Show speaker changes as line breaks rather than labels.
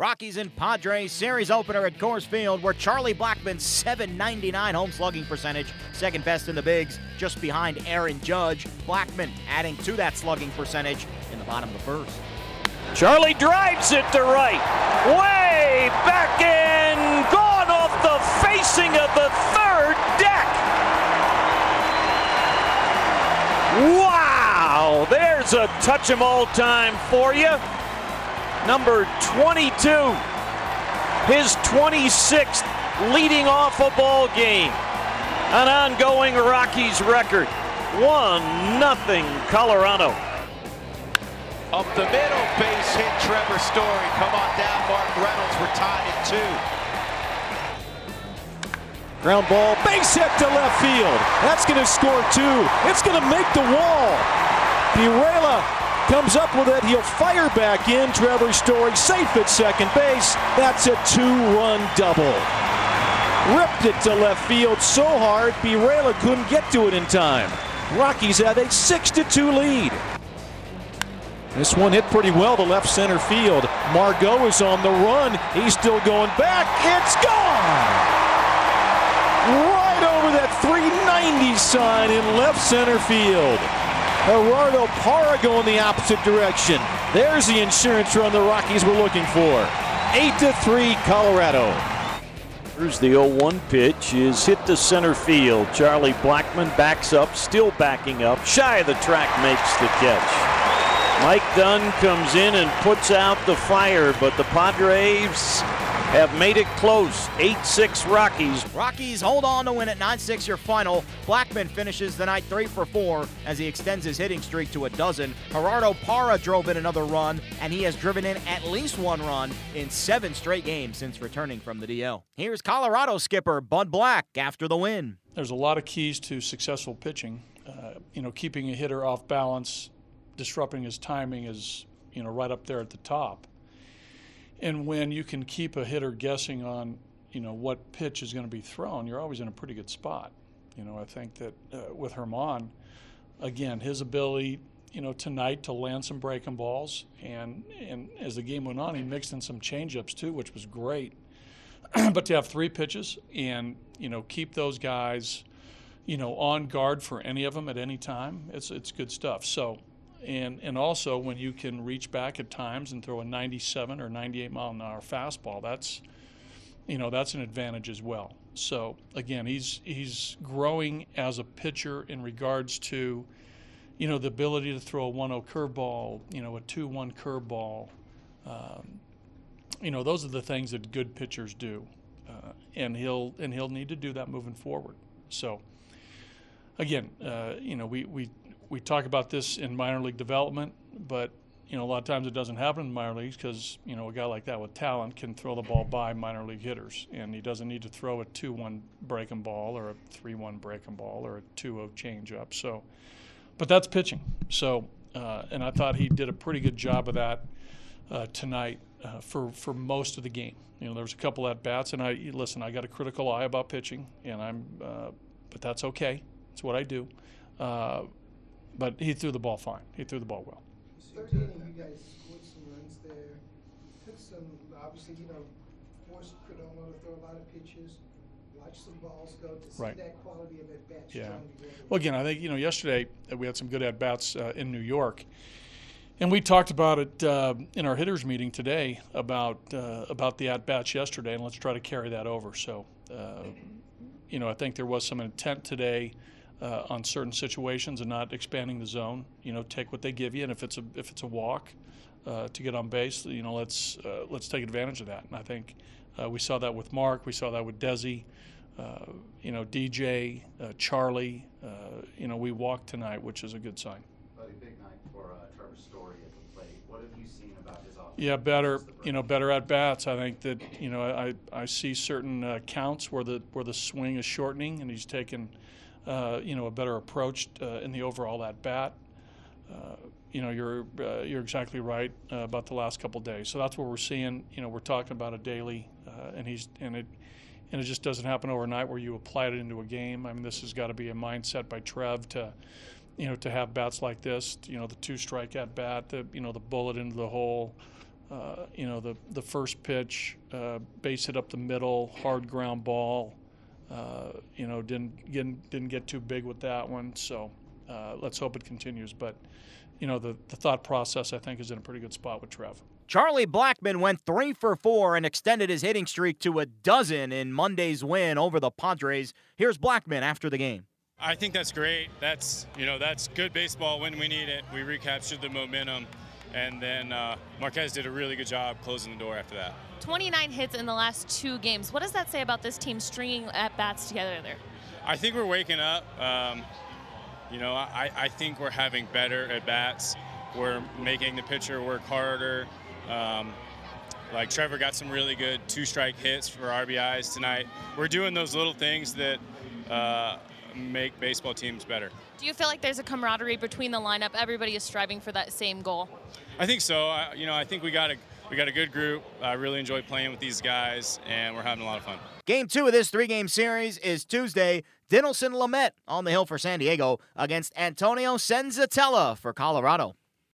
Rockies and Padres series opener at Coors Field, where Charlie Blackmon's 799 home slugging percentage, second best in the bigs, just behind Aaron Judge. Blackmon adding to that slugging percentage in the bottom of the first.
Charlie drives it to right, way back in, gone off the facing of the third deck. Wow, there's a touch 'em all time for you number 22, his 26th leading off a ball game. An ongoing Rockies record. 1 nothing Colorado.
Up the middle, base hit Trevor Story. Come on down, Mark Reynolds. We're tied at two.
Ground ball, base hit to left field. That's going to score two. It's going to make the wall. Pirela comes up with it. He'll fire back in. Trevor Story safe at second base. That's a two-run double. Ripped it to left field so hard, Pirela couldn't get to it in time. Rockies have a 6-2 lead. This one hit pretty well to left center field. Margot is on the run. He's still going back. It's gone! Right over that 390 sign in left center field. Gerardo Parra going the opposite direction. There's the insurance run the Rockies were looking for. 8 to 3 Colorado.
Here's the 0-1 pitch is hit to center field. Charlie Blackmon backs up, still backing up. Shy of the track makes the catch. Mike Dunn comes in and puts out the fire, but the Padres have made it close. 8-6 Rockies.
Rockies hold on to win at 9-6 your final. Blackmon finishes the night 3 for 4 as he extends his hitting streak to a dozen. Gerardo Parra drove in another run, and he has driven in at least one run in seven straight games since returning from the DL. Here's Colorado skipper Bud Black after the win.
There's a lot of keys to successful pitching. Uh, you know, keeping a hitter off balance, disrupting his timing is, you know, right up there at the top. And when you can keep a hitter guessing on, you know, what pitch is going to be thrown, you're always in a pretty good spot. You know, I think that uh, with Herman, again, his ability, you know, tonight to land some breaking balls, and and as the game went on, he mixed in some changeups too, which was great. but to have three pitches and you know keep those guys, you know, on guard for any of them at any time, it's it's good stuff. So and and also when you can reach back at times and throw a 97 or 98 mile an hour fastball, that's you know that's an advantage as well. So again, he's he's growing as a pitcher in regards to you know the ability to throw a 1-0 curveball, you know a 2-1 curveball. Um, you know those are the things that good pitchers do, uh, and he'll and he'll need to do that moving forward. So again, uh, you know we we we talk about this in minor league development, but you know a lot of times it doesn't happen in minor leagues because you know a guy like that with talent can throw the ball by minor league hitters, and he doesn't need to throw a two-one breaking ball or a three-one breaking ball or a two-zero changeup. So, but that's pitching. So, uh, and I thought he did a pretty good job of that uh, tonight uh, for for most of the game. You know, there was a couple at bats, and I listen. I got a critical eye about pitching, and I'm, uh, but that's okay. It's what I do. But he threw the ball fine. He threw the ball well.
Third inning, you guys scored some runs there. Took some, obviously, you know, forced Perdomo to throw a lot of pitches. Watch some balls go to see
Right.
that quality of at bats.
Yeah. Well, again, I think you know yesterday uh, we had some good at bats uh, in New York, and we talked about it uh, in our hitters meeting today about uh, about the at bats yesterday, and let's try to carry that over. So, uh, you know, I think there was some intent today uh, on certain situations and not expanding the zone. You know, take what they give you, and if it's a if it's a walk uh, to get on base, you know, let's uh, let's take advantage of that. And I think uh, we saw that with Mark, we saw that with Desi, uh, you know, DJ, uh, Charlie. Uh, you know, we walked tonight, which is a good sign.
Buddy, big night for uh, Trevor Story at the plate. What have you seen about his offense?
Yeah, better, you know, better at bats. I think that you know, I, I see certain uh, counts where the where the swing is shortening, and he's taken, uh, you know, a better approach uh, in the overall at bat. Uh, you know, you're you're exactly right about the last couple days. So that's what we're seeing. You know, we're talking about it daily, and he's and it and it just doesn't happen overnight where you apply it into a game. I mean, this has got to be a mindset by Trev to, you know, to have bats like this. You know, the two strike at bat, the you know the bullet into the hole. uh, you know, the, the first pitch, uh, base hit up the middle, hard ground ball. Uh, you know, didn't, didn't didn't get too big with that one. So uh, let's hope it continues. But you know, the, the thought process I think is in a pretty good spot with Trev.
Charlie Blackmon went three for four and extended his hitting streak to a dozen in Monday's win over the Padres. Here's Blackmon after the game.
I think that's great. That's you know that's good baseball when we need it. We recaptured the momentum, and then uh, Marquez did a really good job closing the door after that.
29 hits in the last two games. What does that say about this team stringing at bats together there?
I think we're waking up. Um, you know, I, I think we're having better at bats. We're making the pitcher work harder. Um, like Trevor got some really good two strike hits for RBIs tonight. We're doing those little things that uh, make baseball teams better.
Do you feel like there's a camaraderie between the lineup? Everybody is striving for that same goal.
I think so. I, you know, I think we got a we got a good group. I really enjoy playing with these guys, and we're having a lot of fun.
Game two of this three-game series is Tuesday. Dinelson Lamet on the hill for San Diego against Antonio Senzatela for Colorado.